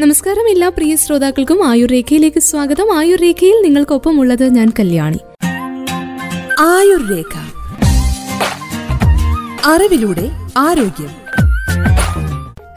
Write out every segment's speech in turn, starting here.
നമസ്കാരം എല്ലാ പ്രിയ ശ്രോതാക്കൾക്കും ആയുർ രേഖയിലേക്ക് സ്വാഗതം. ആയുർ രേഖയിൽ നിങ്ങൾക്കൊപ്പം ഉള്ളത് ഞാൻ കല്യാണി. ആയുർ രേഖ അറിവിലൂടെ ആരോഗ്യം.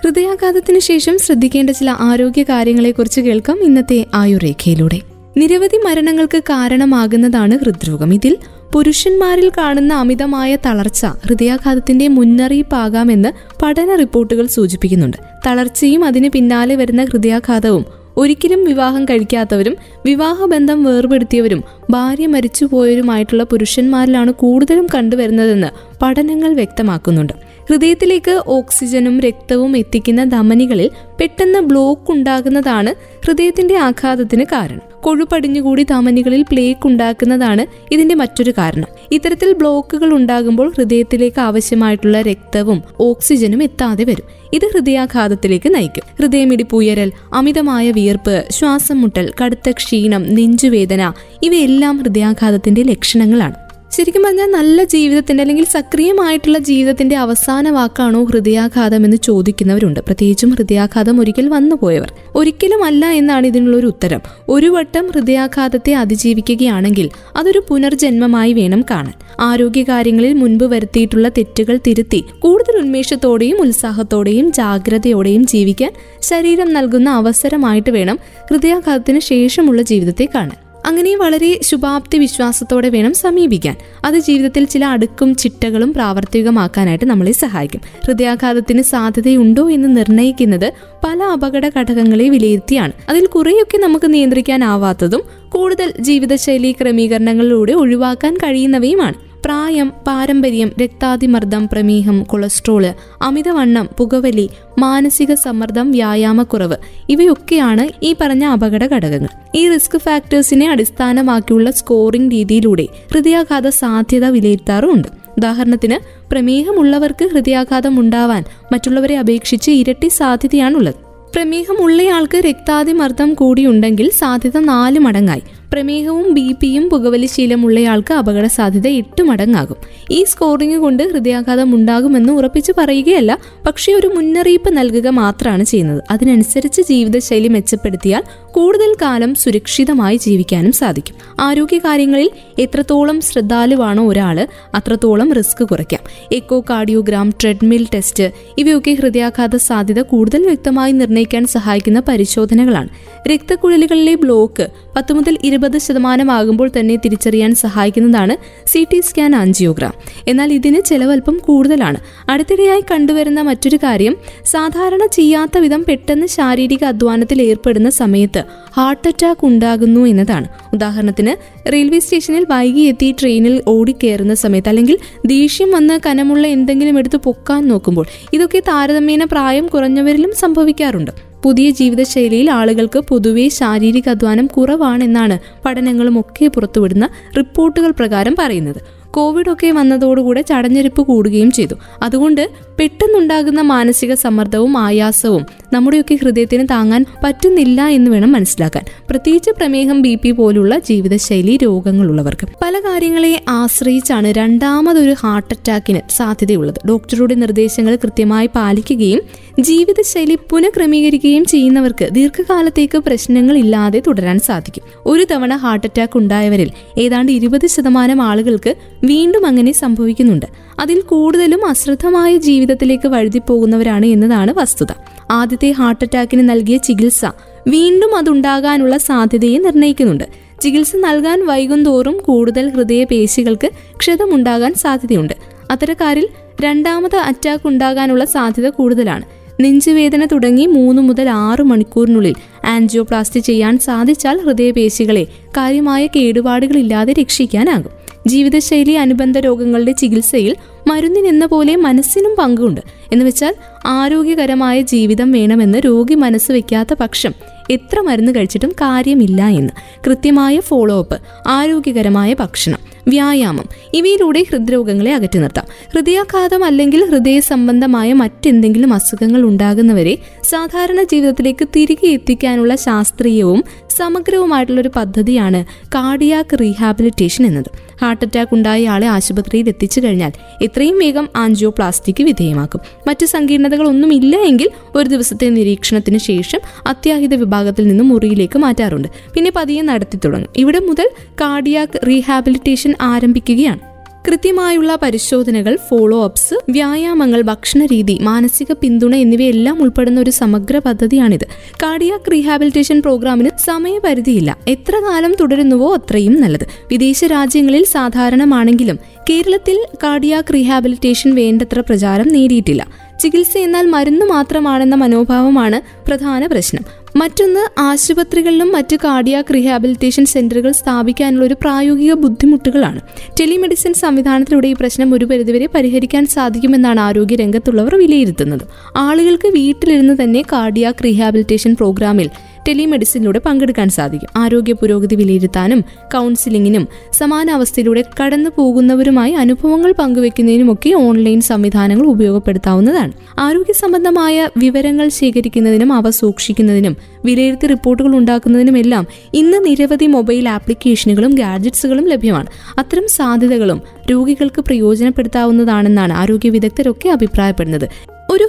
ഹൃദയാഘാതത്തിന് ശേഷം ശ്രദ്ധിക്കേണ്ട ചില ആരോഗ്യ കാര്യങ്ങളെക്കുറിച്ച് കേൾക്കാം ഇന്നത്തെ ആയുർരേഖയിലൂടെ. നിരവധി മരണങ്ങൾക്ക് കാരണമാകുന്നതാണ് ഹൃദ്രോഗം. ഇതിൽ പുരുഷന്മാരിൽ കാണുന്ന അമിതമായ തളർച്ച ഹൃദയാഘാതത്തിന്റെ മുന്നറിയിപ്പാകാമെന്ന് പഠന റിപ്പോർട്ടുകൾ സൂചിപ്പിക്കുന്നുണ്ട്. തളർച്ചയും അതിന് പിന്നാലെ വരുന്ന ഹൃദയാഘാതവും ഒരിക്കലും വിവാഹം കഴിക്കാത്തവരും വിവാഹബന്ധം വേർപെടുത്തിയവരും ഭാര്യ മരിച്ചുപോയവരുമായിട്ടുള്ള പുരുഷന്മാരിലാണ് കൂടുതലും കണ്ടുവരുന്നതെന്ന് പഠനങ്ങൾ വ്യക്തമാക്കുന്നുണ്ട്. ഹൃദയത്തിലേക്ക് ഓക്സിജനും രക്തവും എത്തിക്കുന്ന ധമനികളിൽ പെട്ടെന്ന് ബ്ലോക്ക് ഉണ്ടാകുന്നതാണ് ഹൃദയത്തിന്റെ ആഘാതത്തിന് കാരണം. കൊഴുപടിഞ്ഞുകൂടി ധമനികളിൽ പ്ലേക്ക് ഉണ്ടാക്കുന്നതാണ് ഇതിന്റെ മറ്റൊരു കാരണം. ഇത്തരത്തിൽ ബ്ലോക്കുകൾ ഉണ്ടാകുമ്പോൾ ഹൃദയത്തിലേക്ക് ആവശ്യമായിട്ടുള്ള രക്തവും ഓക്സിജനും എത്താതെ വരും. ഇത് ഹൃദയാഘാതത്തിലേക്ക് നയിക്കും. ഹൃദയമിടിപ്പ് ഉയരൽ അമിതമായ വിയർപ്പ് ശ്വാസം മുട്ടൽ കടുത്ത ക്ഷീണം നെഞ്ചുവേദന ഇവയെല്ലാം ഹൃദയാഘാതത്തിന്റെ ലക്ഷണങ്ങളാണ്. ശരിക്കും പറഞ്ഞാൽ നല്ല ജീവിതത്തിന്റെ അല്ലെങ്കിൽ സക്രിയമായിട്ടുള്ള ജീവിതത്തിന്റെ അവസാന വാക്കാണോ ഹൃദയാഘാതം എന്ന് ചോദിക്കുന്നവരുണ്ട്. പ്രത്യേകിച്ചും ഹൃദയാഘാതം ഒരിക്കൽ വന്നുപോയവർ ഒരിക്കലും അല്ല എന്നാണ് ഇതിനുള്ള ഒരു ഉത്തരം. ഒരു വട്ടം ഹൃദയാഘാതത്തെ അതിജീവിക്കുകയാണെങ്കിൽ അതൊരു പുനർജന്മമായി വേണം കാണാൻ. ആരോഗ്യകാര്യങ്ങളിൽ മുൻപ് വരുത്തിയിട്ടുള്ള തെറ്റുകൾ തിരുത്തി കൂടുതൽ ഉന്മേഷത്തോടെയും ഉത്സാഹത്തോടെയും ജാഗ്രതയോടെയും ജീവിക്കാൻ ശരീരം നൽകുന്ന അവസരമായിട്ട് വേണം ഹൃദയാഘാതത്തിന് ശേഷമുള്ള ജീവിതത്തെ കാണാൻ. അങ്ങനെ വളരെ ശുഭാപ്തി വിശ്വാസത്തോടെ വേണം സമീപിക്കാൻ. അത് ജീവിതത്തിൽ ചില അടുക്കും ചിട്ടകളും പ്രാവർത്തികമാക്കാനായിട്ട് നമ്മളെ സഹായിക്കും. ഹൃദയാഘാതത്തിന് സാധ്യതയുണ്ടോ എന്ന് നിർണയിക്കുന്നത് പല അപകട ഘടകങ്ങളെ വിലയിരുത്തിയാണ്. അതിൽ കുറേയൊക്കെ നമുക്ക് നിയന്ത്രിക്കാനാവാത്തതും കൂടുതൽ ജീവിതശൈലി ക്രമീകരണങ്ങളിലൂടെ ഒഴിവാക്കാൻ കഴിയുന്നവയുമാണ്. പ്രായം പാരമ്പര്യം രക്താതിമർദ്ദം പ്രമേഹം കൊളസ്ട്രോൾ അമിതവണ്ണം പുകവലി മാനസിക സമ്മർദ്ദം വ്യായാമക്കുറവ് ഇവയൊക്കെയാണ് ഈ പറഞ്ഞ അപകട ഘടകങ്ങൾ. ഈ റിസ്ക് ഫാക്ടേഴ്സിനെ അടിസ്ഥാനമാക്കിയുള്ള സ്കോറിംഗ് രീതിയിലൂടെ ഹൃദയാഘാത സാധ്യത വിലയിരുത്താറുമുണ്ട്. ഉദാഹരണത്തിന് പ്രമേഹമുള്ളവർക്ക് ഹൃദയാഘാതം ഉണ്ടാവാൻ മറ്റുള്ളവരെ അപേക്ഷിച്ച് ഇരട്ടി സാധ്യതയാണുള്ളത്. പ്രമേഹമുള്ളയാൾക്ക് രക്താതിമർദ്ദം കൂടിയുണ്ടെങ്കിൽ സാധ്യത നാല് മടങ്ങായി. പ്രമേഹവും ബി പിയും പുകവലി ശീലമുള്ളയാൾക്ക് അപകട സാധ്യത എട്ട് മടങ്ങാകും ഈ സ്കോറിംഗ് കൊണ്ട് ഹൃദയാഘാതം ഉണ്ടാകുമെന്ന് ഉറപ്പിച്ച് പറയുകയല്ല പക്ഷേ ഒരു മുന്നറിയിപ്പ് നൽകുക മാത്രമാണ് ചെയ്യുന്നത്. അതിനനുസരിച്ച് ജീവിതശൈലി മെച്ചപ്പെടുത്തിയാൽ കൂടുതൽ കാലം സുരക്ഷിതമായി ജീവിക്കാനും സാധിക്കും. ആരോഗ്യകാര്യങ്ങളിൽ എത്രത്തോളം ശ്രദ്ധാലുവാണോ ഒരാൾ അത്രത്തോളം റിസ്ക് കുറയ്ക്കാം. എക്കോ കാർഡിയോഗ്രാം ട്രെഡ്മിൽ ടെസ്റ്റ് ഇവയൊക്കെ ഹൃദയാഘാത സാധ്യത കൂടുതൽ വ്യക്തമായി നിർണയിക്കാൻ സഹായിക്കുന്ന പരിശോധനകളാണ്. രക്തക്കുഴലുകളിലെ ബ്ലോക്ക് പത്ത് മുതൽ ഇരുപത് ശതമാനമാകുമ്പോൾ തന്നെ തിരിച്ചറിയാൻ സഹായിക്കുന്നതാണ് സി ടി സ്കാൻ ആഞ്ചിയോഗ്രാം എന്നാൽ ഇതിന് ചെലവൽപ്പം കൂടുതലാണ്. അടുത്തിടെയായി കണ്ടുവരുന്ന മറ്റൊരു കാര്യം സാധാരണ ചെയ്യാത്ത വിധം പെട്ടെന്ന് ശാരീരിക അധ്വാനത്തിൽ ഏർപ്പെടുന്ന സമയത്ത് ഹാർട്ട് അറ്റാക്ക് ഉണ്ടാകുന്നു എന്നതാണ്. ഉദാഹരണത്തിന് റെയിൽവേ സ്റ്റേഷനിൽ വൈകി എത്തി ട്രെയിനിൽ ഓടിക്കയറുന്ന സമയത്ത് അല്ലെങ്കിൽ ദേഷ്യം വന്ന് കനമുള്ള എന്തെങ്കിലും എടുത്ത് പൊക്കാൻ നോക്കുമ്പോൾ ഇതൊക്കെ താരതമ്യേന പ്രായം കുറഞ്ഞവരിലും സംഭവിക്കാറുണ്ട്. പുതിയ ജീവിതശൈലിയിൽ ആളുകൾക്ക് പൊതുവെ ശാരീരിക അധ്വാനം കുറവാണെന്നാണ് പഠനങ്ങളും ഒക്കെ പുറത്തുവിടുന്ന റിപ്പോർട്ടുകൾ പ്രകാരം പറയുന്നത്. കോവിഡ് ഒക്കെ വന്നതോടുകൂടെ ചടഞ്ഞെരുപ്പ് കൂടുകയും ചെയ്തു. അതുകൊണ്ട് പെട്ടെന്നുണ്ടാകുന്ന മാനസിക സമ്മർദ്ദവും ആയാസവും നമ്മുടെയൊക്കെ ഹൃദയത്തിന് താങ്ങാൻ പറ്റുന്നില്ല എന്ന് വേണം മനസ്സിലാക്കാൻ. പ്രത്യേകിച്ച് പ്രമേഹം ബി പി പോലുള്ള ജീവിതശൈലി രോഗങ്ങളുള്ളവർക്ക്. പല കാര്യങ്ങളെ ആശ്രയിച്ചാണ് രണ്ടാമതൊരു ഹാർട്ട് അറ്റാക്കിന് സാധ്യതയുള്ളത്. ഡോക്ടറുടെ നിർദ്ദേശങ്ങൾ കൃത്യമായി പാലിക്കുകയും ജീവിതശൈലി പുനഃക്രമീകരിക്കുകയും ചെയ്യുന്നവർക്ക് ദീർഘകാലത്തേക്ക് പ്രശ്നങ്ങൾ ഇല്ലാതെ തുടരാൻ സാധിക്കും. ഒരു തവണ ഹാർട്ട് അറ്റാക്ക് ഉണ്ടായവരിൽ ഏതാണ്ട് ഇരുപത് ശതമാനം ആളുകൾക്ക് വീണ്ടും അങ്ങനെ സംഭവിക്കുന്നുണ്ട്. അതിൽ കൂടുതലും അശ്രദ്ധമായ ജീവിതത്തിലേക്ക് വഴുതിപ്പോകുന്നവരാണ് എന്നതാണ് വസ്തുത. ആദ്യത്തെ ഹാർട്ട് അറ്റാക്കിന് നൽകിയ ചികിത്സ. വീണ്ടും അതുണ്ടാകാനുള്ള സാധ്യതയെ നിർണയിക്കുന്നുണ്ട്. ചികിത്സ നൽകാൻ വൈകുന്തോറും കൂടുതൽ ഹൃദയപേശികൾക്ക് ക്ഷതമുണ്ടാകാൻ സാധ്യതയുണ്ട്. അത്തരക്കാരിൽ രണ്ടാമത് അറ്റാക്ക് ഉണ്ടാകാനുള്ള സാധ്യത കൂടുതലാണ്. നെഞ്ചുവേദന തുടങ്ങി മൂന്ന് മുതൽ ആറ് മണിക്കൂറിനുള്ളിൽ ആൻജിയോപ്ലാസ്റ്റി ചെയ്യാൻ സാധിച്ചാൽ ഹൃദയപേശികളെ കാര്യമായ കേടുപാടുകളില്ലാതെ രക്ഷിക്കാനാകും. ജീവിതശൈലി അനുബന്ധ രോഗങ്ങളുടെ ചികിത്സയിൽ മരുന്നിനെന്ന പോലെ മനസ്സിനും പങ്കുണ്ട്. എന്ന് വെച്ചാൽ ആരോഗ്യകരമായ ജീവിതം വേണമെന്ന് രോഗി മനസ്സ് വയ്ക്കാത്ത പക്ഷം എത്ര മരുന്ന് കഴിച്ചിട്ടും കാര്യമില്ല എന്ന്. കൃത്യമായ ഫോളോ അപ്പ് ആരോഗ്യകരമായ ഭക്ഷണം വ്യായാമം ഇവയിലൂടെ ഹൃദ്രോഗങ്ങളെ അകറ്റി നിർത്താം. ഹൃദയാഘാതം അല്ലെങ്കിൽ ഹൃദയ സംബന്ധമായ മറ്റെന്തെങ്കിലും അസുഖങ്ങൾ ഉണ്ടാകുന്നവരെ സാധാരണ ജീവിതത്തിലേക്ക് തിരികെ എത്തിക്കാനുള്ള ശാസ്ത്രീയവും സമഗ്രവുമായിട്ടുള്ള ഒരു പദ്ധതിയാണ് കാർഡിയാക് റീഹാബിലിറ്റേഷൻ എന്നത്. ഹാർട്ട് അറ്റാക്ക് ഉണ്ടായ ആളെ ആശുപത്രിയിൽ എത്തിച്ചു കഴിഞ്ഞാൽ എത്രയും വേഗം ആൻജിയോപ്ലാസ്റ്റിക്ക് വിധേയമാക്കും. മറ്റ് സങ്കീർണതകളൊന്നും ഇല്ല എങ്കിൽ ഒരു ദിവസത്തെ നിരീക്ഷണത്തിന് ശേഷം അത്യാഹിത വിഭാഗത്തിൽ നിന്ന് മുറിയിലേക്ക് മാറ്റാറുണ്ട്. പിന്നെ പതിയെ നടത്തി തുടങ്ങും. ഇവിടെ മുതൽ കാർഡിയാക് റീഹാബിലിറ്റേഷൻ ആരംഭിക്കുകയാണ്. കൃത്യമായുള്ള പരിശോധനകൾ ഫോളോ അപ്സ് വ്യായാമങ്ങൾ ഭക്ഷണരീതി മാനസിക പിന്തുണ എന്നിവയെല്ലാം ഉൾപ്പെടുന്ന ഒരു സമഗ്ര പദ്ധതിയാണിത്. കാർഡിയാക് റീഹാബിലിറ്റേഷൻ പ്രോഗ്രാമിന് സമയപരിധിയില്ല. എത്ര കാലം തുടരുന്നുവോ അത്രയും നല്ലത്. വിദേശ രാജ്യങ്ങളിൽ സാധാരണമാണെങ്കിലും കേരളത്തിൽ കാർഡിയാക് റീഹാബിലിറ്റേഷൻ വേണ്ടത്ര പ്രചാരം നേടിയിട്ടില്ല. ചികിത്സ എന്നാൽ മരുന്ന് മാത്രമാണെന്ന മനോഭാവമാണ് പ്രധാന പ്രശ്നം. മറ്റൊന്ന് ആശുപത്രികളിലും മറ്റ് കാർഡിയാക് റീഹാബിലിറ്റേഷൻ സെന്ററുകൾ സ്ഥാപിക്കാനുള്ള ഒരു പ്രായോഗിക ബുദ്ധിമുട്ടുകളാണ്. ടെലിമെഡിസിൻ സംവിധാനത്തിലൂടെ ഈ പ്രശ്നം ഒരു പരിധിവരെ പരിഹരിക്കാൻ സാധിക്കുമെന്നാണ് ആരോഗ്യ രംഗത്തുള്ളവർ വിലയിരുത്തുന്നത്. ആളുകൾക്ക് വീട്ടിലിരുന്ന് തന്നെ കാർഡിയാക് റീഹാബിലിറ്റേഷൻ പ്രോഗ്രാമിൽ ടെലിമെഡിസിനിലൂടെ പങ്കെടുക്കാൻ സാധിക്കും. ആരോഗ്യ പുരോഗതി വിലയിരുത്താനും കൗൺസിലിംഗിനും സമാനാവസ്ഥയിലൂടെ കടന്നു പോകുന്നവരുമായി അനുഭവങ്ങൾ പങ്കുവെക്കുന്നതിനുമൊക്കെ ഓൺലൈൻ സംവിധാനങ്ങൾ ഉപയോഗപ്പെടുത്താവുന്നതാണ്. ആരോഗ്യ സംബന്ധമായ വിവരങ്ങൾ ശേഖരിക്കുന്നതിനും അവ സൂക്ഷിക്കുന്നതിനും വിലയിരുത്തി റിപ്പോർട്ടുകൾ ഉണ്ടാക്കുന്നതിനുമെല്ലാം ഇന്ന് നിരവധി മൊബൈൽ ആപ്ലിക്കേഷനുകളും ഗാഡ്ജറ്റ്സുകളും ലഭ്യമാണ്. അത്തരം സാധ്യതകളും രോഗികൾക്ക് പ്രയോജനപ്പെടുത്താവുന്നതാണെന്നാണ് ആരോഗ്യ വിദഗ്ധരൊക്കെ അഭിപ്രായപ്പെടുന്നത്.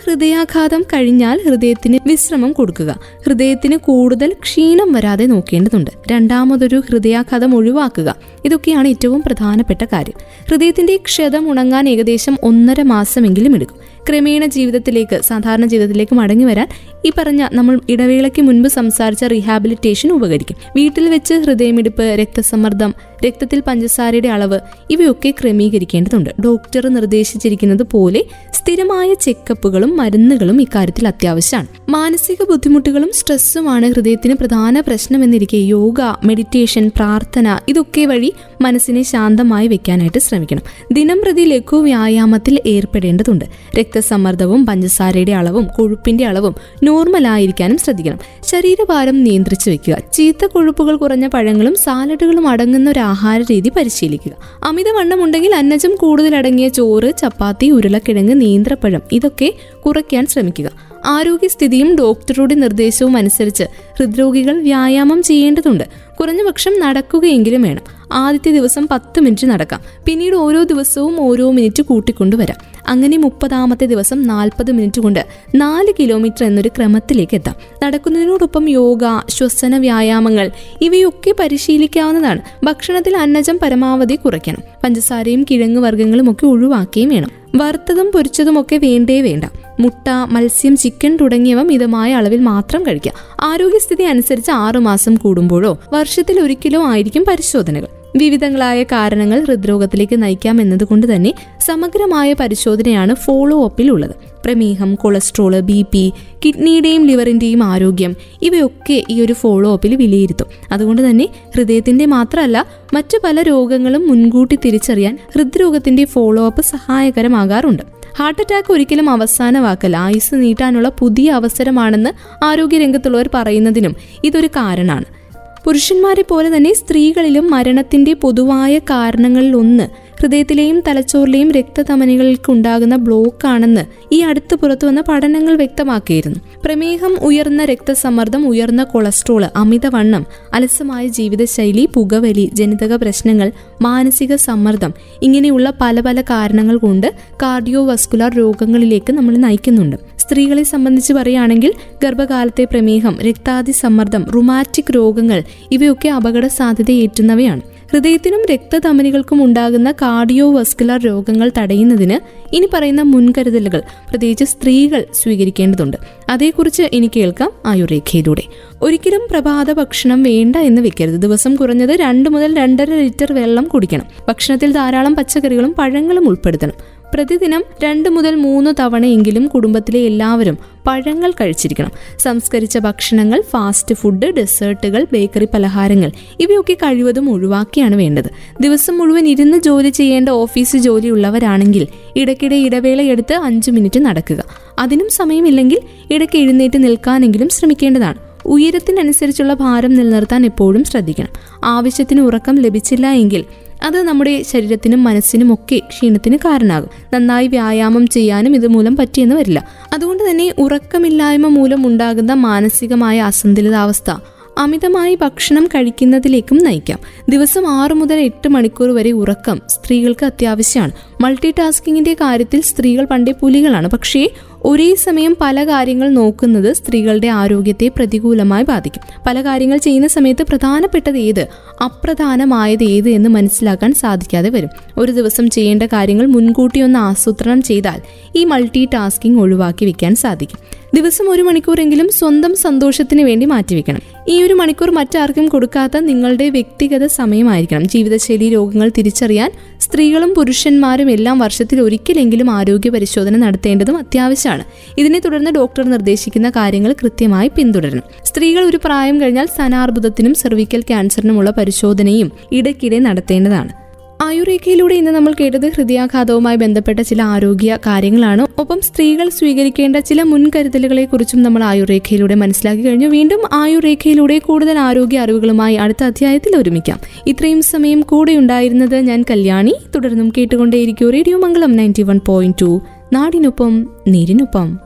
ഹൃദയാഘാതം കഴിഞ്ഞാൽ ഹൃദയത്തിന് വിശ്രമം കൊടുക്കുക. ഹൃദയത്തിന് കൂടുതൽ ക്ഷീണം വരാതെ നോക്കേണ്ടതുണ്ട്. രണ്ടാമതൊരു ഹൃദയാഘാതം ഒഴിവാക്കുക. ഇതൊക്കെയാണ് ഏറ്റവും പ്രധാനപ്പെട്ട കാര്യം. ഹൃദയത്തിന്റെ ക്ഷതം ഉണങ്ങാൻ ഏകദേശം ഒന്നര മാസമെങ്കിലും എടുക്കും. ക്രമേണ ജീവിതത്തിലേക്ക് സാധാരണ ജീവിതത്തിലേക്ക് മടങ്ങി വരാൻ ഈ പറഞ്ഞ നമ്മൾ ഇടവേളയ്ക്ക് മുൻപ് സംസാരിച്ച റീഹാബിലിറ്റേഷൻ ഉപകരിക്കും. വീട്ടിൽ വെച്ച് ഹൃദയമിടിപ്പ് രക്തസമ്മർദ്ദം രക്തത്തിൽ പഞ്ചസാരയുടെ അളവ് ഇവയൊക്കെ ക്രമീകരിക്കേണ്ടതുണ്ട്. ഡോക്ടർ നിർദ്ദേശിച്ചിരിക്കുന്നത് പോലെ സ്ഥിരമായ ചെക്കപ്പുകളും മരുന്നുകളും ഇക്കാര്യത്തിൽ അത്യാവശ്യമാണ്. മാനസിക ബുദ്ധിമുട്ടുകളും സ്ട്രെസ്സുമാണ് ഹൃദയത്തിന് പ്രധാന പ്രശ്നമെന്നിരിക്കെ യോഗ മെഡിറ്റേഷൻ പ്രാർത്ഥന ഇതൊക്കെ വഴി മനസ്സിനെ ശാന്തമായി വെക്കാനായിട്ട് ശ്രമിക്കണം. ദിനംപ്രതി ലഘു വ്യായാമത്തിൽ ഏർപ്പെടേണ്ടതുണ്ട്. രക്തസമ്മർദ്ദവും പഞ്ചസാരയുടെ അളവും കൊഴുപ്പിന്റെ അളവും നോർമൽ ആയിരിക്കാനും ശ്രദ്ധിക്കണം. ശരീരഭാരം നിയന്ത്രിച്ചു വെക്കുക. ചീത്ത കൊഴുപ്പുകൾ കുറഞ്ഞ പഴങ്ങളും സാലഡുകളും അടങ്ങുന്ന ഒരു ആഹാര രീതി പരിശീലിക്കുക. അമിതവണ്ണം ഉണ്ടെങ്കിൽ അന്നജം കൂടുതലടങ്ങിയ ചോറ് ചപ്പാത്തി ഉരുളക്കിഴങ്ങ് നീന്ത്രപ്പഴം ഇതൊക്കെ കുറയ്ക്കാൻ ശ്രമിക്കുക. ആരോഗ്യസ്ഥിതിയും ഡോക്ടറുടെ നിർദ്ദേശവും അനുസരിച്ച് ഹൃദ്രോഗികൾ വ്യായാമം ചെയ്യേണ്ടതുണ്ട്. കുറഞ്ഞപക്ഷം നടക്കുകയെങ്കിലും വേണം. ആദ്യത്തെ ദിവസം പത്ത് മിനിറ്റ് നടക്കാം. പിന്നീട് ഓരോ ദിവസവും ഓരോ മിനിറ്റ് കൂട്ടിക്കൊണ്ടുവരാം. അങ്ങനെ മുപ്പതാമത്തെ ദിവസം നാൽപ്പത് മിനിറ്റ് കൊണ്ട് നാല് കിലോമീറ്റർ എന്നൊരു ക്രമത്തിലേക്ക് എത്താം. നടക്കുന്നതിനോടൊപ്പം യോഗ ശ്വസന വ്യായാമങ്ങൾ ഇവയൊക്കെ പരിശീലിക്കാവുന്നതാണ്. ഭക്ഷണത്തിൽ അന്നജം പരമാവധി കുറയ്ക്കണം. പഞ്ചസാരയും കിഴങ്ങ് വർഗങ്ങളും ഒക്കെ ഒഴിവാക്കുകയും വേണം. വറുത്തതും പൊരിച്ചതും ഒക്കെ വേണ്ടേ വേണ്ട. മുട്ട മത്സ്യം ചിക്കൻ തുടങ്ങിയവ മിതമായ അളവിൽ മാത്രം കഴിക്കുക. ആരോഗ്യസ്ഥിതി അനുസരിച്ച് ആറുമാസം കൂടുമ്പോഴോ വർഷത്തിൽ ഒരിക്കലോ ആയിരിക്കും പരിശോധനകൾ. വിവിധങ്ങളായ കാരണങ്ങൾ ഹൃദ്രോഗത്തിലേക്ക് നയിക്കാം എന്നതുകൊണ്ട് തന്നെ സമഗ്രമായ പരിശോധനയാണ് ഫോളോ അപ്പിൽ ഉള്ളത് പ്രമേഹം കൊളസ്ട്രോൾ ബി പി കിഡ്നിയുടെയും ലിവറിന്റെയും ആരോഗ്യം ഇവയൊക്കെ ഈ ഒരു ഫോളോ അപ്പിൽ വിലയിരുത്തും. അതുകൊണ്ട് തന്നെ ഹൃദയത്തിന്റെ മാത്രമല്ല മറ്റു പല രോഗങ്ങളും മുൻകൂട്ടി തിരിച്ചറിയാൻ ഹൃദ്രോഗത്തിന്റെ ഫോളോ അപ്പ് സഹായകരമാകാറുണ്ട്. ഹാർട്ട് അറ്റാക്ക് ഒരിക്കലും അവസാന വാക്കല്ല ആയുസ് നീട്ടാനുള്ള പുതിയ അവസരമാണെന്ന് ആരോഗ്യരംഗത്തുള്ളവർ പറയുന്നതിനും ഇതൊരു കാരണമാണ്. പുരുഷന്മാരെ പോലെ തന്നെ സ്ത്രീകളിലും മരണത്തിന്റെ പൊതുവായ കാരണങ്ങളിൽ ഒന്ന് ഹൃദയത്തിലെയും തലച്ചോറിലെയും രക്തധമനികൾക്കുണ്ടാകുന്ന ബ്ലോക്ക് ആണെന്ന് ഈ അടുത്ത് പുറത്തുവന്ന പഠനങ്ങൾ വ്യക്തമാക്കിയിരുന്നു. പ്രമേഹം ഉയർന്ന രക്തസമ്മർദ്ദം ഉയർന്ന കൊളസ്ട്രോൾ അമിതവണ്ണം അലസമായ ജീവിതശൈലി പുകവലി ജനിതക പ്രശ്നങ്ങൾ മാനസിക സമ്മർദ്ദം ഇങ്ങനെയുള്ള പല പല കാരണങ്ങൾ കൊണ്ട് കാർഡിയോ വസ്കുലാർ രോഗങ്ങളിലേക്ക് നമ്മൾ നയിക്കുന്നുണ്ട്. സ്ത്രീകളെ സംബന്ധിച്ച് പറയുകയാണെങ്കിൽ ഗർഭകാലത്തെ പ്രമേഹം രക്താതി സമ്മർദ്ദം റുമാറ്റിക് രോഗങ്ങൾ ഇവയൊക്കെ അപകട സാധ്യതയേറ്റുന്നവയാണ് ഹൃദയത്തിനും രക്തധമനികൾക്കും ഉണ്ടാകുന്ന കാർഡിയോ വസ്കുലർ രോഗങ്ങൾ തടയുന്നതിന് ഇനി പറയുന്ന മുൻകരുതലുകൾ പ്രത്യേകിച്ച് സ്ത്രീകൾ സ്വീകരിക്കേണ്ടതുണ്ട്. അതേക്കുറിച്ച് ഇനി കേൾക്കാം ആയുർരേഖയിലൂടെ. ഒരിക്കലും പ്രഭാത ഭക്ഷണം വേണ്ട എന്ന് വെക്കരുത്. ദിവസം കുറഞ്ഞത് രണ്ട് മുതൽ രണ്ടര ലിറ്റർ വെള്ളം കുടിക്കണം. ഭക്ഷണത്തിൽ ധാരാളം പച്ചക്കറികളും പഴങ്ങളും ഉൾപ്പെടുത്തണം. പ്രതിദിനം രണ്ട് മുതൽ മൂന്ന് തവണയെങ്കിലും കുടുംബത്തിലെ എല്ലാവരും പഴങ്ങൾ കഴിച്ചിരിക്കണം. സംസ്കരിച്ച ഭക്ഷണങ്ങൾ ഫാസ്റ്റ് ഫുഡ് ഡെസേർട്ടുകൾ ബേക്കറി പലഹാരങ്ങൾ ഇവയൊക്കെ കഴിവതും ഒഴിവാക്കിയാണ് വേണ്ടത്. ദിവസം മുഴുവൻ ഇരുന്ന് ജോലി ചെയ്യേണ്ട ഓഫീസ് ജോലിയുള്ളവരാണെങ്കിൽ ഇടയ്ക്കിടെ ഇടവേളയെടുത്ത് അഞ്ചു മിനിറ്റ് നടക്കുക. അതിനും സമയമില്ലെങ്കിൽ ഇടയ്ക്ക് എഴുന്നേറ്റ് നിൽക്കാനെങ്കിലും ശ്രമിക്കേണ്ടതാണ്. ഉയരത്തിനനുസരിച്ചുള്ള ഭാരം നിലനിർത്താൻ എപ്പോഴും ശ്രദ്ധിക്കണം. ആവശ്യത്തിന് ഉറക്കം ലഭിച്ചില്ല എങ്കിൽ അത് നമ്മുടെ ശരീരത്തിനും മനസ്സിനും ഒക്കെ ക്ഷീണത്തിന് കാരണമാകും. നന്നായി വ്യായാമം ചെയ്യാനും ഇതുമൂലം പറ്റിയെന്ന് വരില്ല. അതുകൊണ്ട് തന്നെ ഉറക്കമില്ലായ്മ മൂലം ഉണ്ടാകുന്ന മാനസികമായ അസന്തുലിതാവസ്ഥ അമിതമായി ഭക്ഷണം കഴിക്കുന്നതിലേക്കും നയിക്കാം. ദിവസം ആറു മുതൽ എട്ട് മണിക്കൂർ വരെ ഉറക്കം സ്ത്രീകൾക്ക് അത്യാവശ്യമാണ്. മൾട്ടി ടാസ്കിങ്ങിന്റെ കാര്യത്തിൽ സ്ത്രീകൾ പണ്ടേ പുലികളാണ്. പക്ഷേ ഒരേ സമയം പല കാര്യങ്ങൾ നോക്കുന്നത് സ്ത്രീകളുടെ ആരോഗ്യത്തെ പ്രതികൂലമായി ബാധിക്കും. പല കാര്യങ്ങൾ ചെയ്യുന്ന സമയത്ത് പ്രധാനപ്പെട്ടത് ഏത്? അപ്രധാനമായത് ഏത് എന്ന് മനസ്സിലാക്കാൻ സാധിക്കാതെ വരും. ഒരു ദിവസം ചെയ്യേണ്ട കാര്യങ്ങൾ മുൻകൂട്ടി ഒന്ന് ആസൂത്രണം ചെയ്താൽ ഈ മൾട്ടി ടാസ്കിംഗ് ഒഴിവാക്കി വെക്കാൻ സാധിക്കും. ദിവസം ഒരു മണിക്കൂറെങ്കിലും സ്വന്തം സന്തോഷത്തിന് വേണ്ടി മാറ്റിവെക്കണം ഈ ഒരു മണിക്കൂർ മറ്റാർക്കും കൊടുക്കാത്ത നിങ്ങളുടെ വ്യക്തിഗത സമയമായിരിക്കണം. ജീവിതശൈലി രോഗങ്ങൾ തിരിച്ചറിയാൻ സ്ത്രീകളും പുരുഷന്മാരും എല്ലാം വർഷത്തിൽ ഒരിക്കലെങ്കിലും ആരോഗ്യ പരിശോധന നടത്തേണ്ടതും അത്യാവശ്യമാണ്. ഇതിനെ തുടർന്ന് ഡോക്ടർ നിർദ്ദേശിക്കുന്ന കാര്യങ്ങൾ കൃത്യമായി പിന്തുടരണം. സ്ത്രീകൾ ഒരു പ്രായം കഴിഞ്ഞാൽ സ്ഥാനാർബുദത്തിനും സെർവിക്കൽ ക്യാൻസറിനുമുള്ള പരിശോധനയും ഇടയ്ക്കിടെ നടത്തേണ്ടതാണ്. ആയുർരേഖയിലൂടെ ഇന്ന് നമ്മൾ കേട്ടത് ഹൃദയാഘാതവുമായി ബന്ധപ്പെട്ട ചില ആരോഗ്യ കാര്യങ്ങളാണ്. ഒപ്പം സ്ത്രീകൾ സ്വീകരിക്കേണ്ട ചില മുൻകരുതലുകളെ കുറിച്ചും നമ്മൾ ആയുർരേഖയിലൂടെ മനസ്സിലാക്കി കഴിഞ്ഞു. വീണ്ടും ആയുർരേഖയിലൂടെ കൂടുതൽ ആരോഗ്യ അറിവുകളുമായി അടുത്ത അധ്യായത്തിൽ ഒരുമിക്കാം. ഇത്രയും സമയം കൂടെ ഉണ്ടായിരുന്നത് ഞാൻ കല്യാണി. തുടർന്നും കേട്ടുകൊണ്ടേയിരിക്കും. Radio Mangalam ninety one point two. നാടിനൊപ്പം നീരിനൊപ്പം.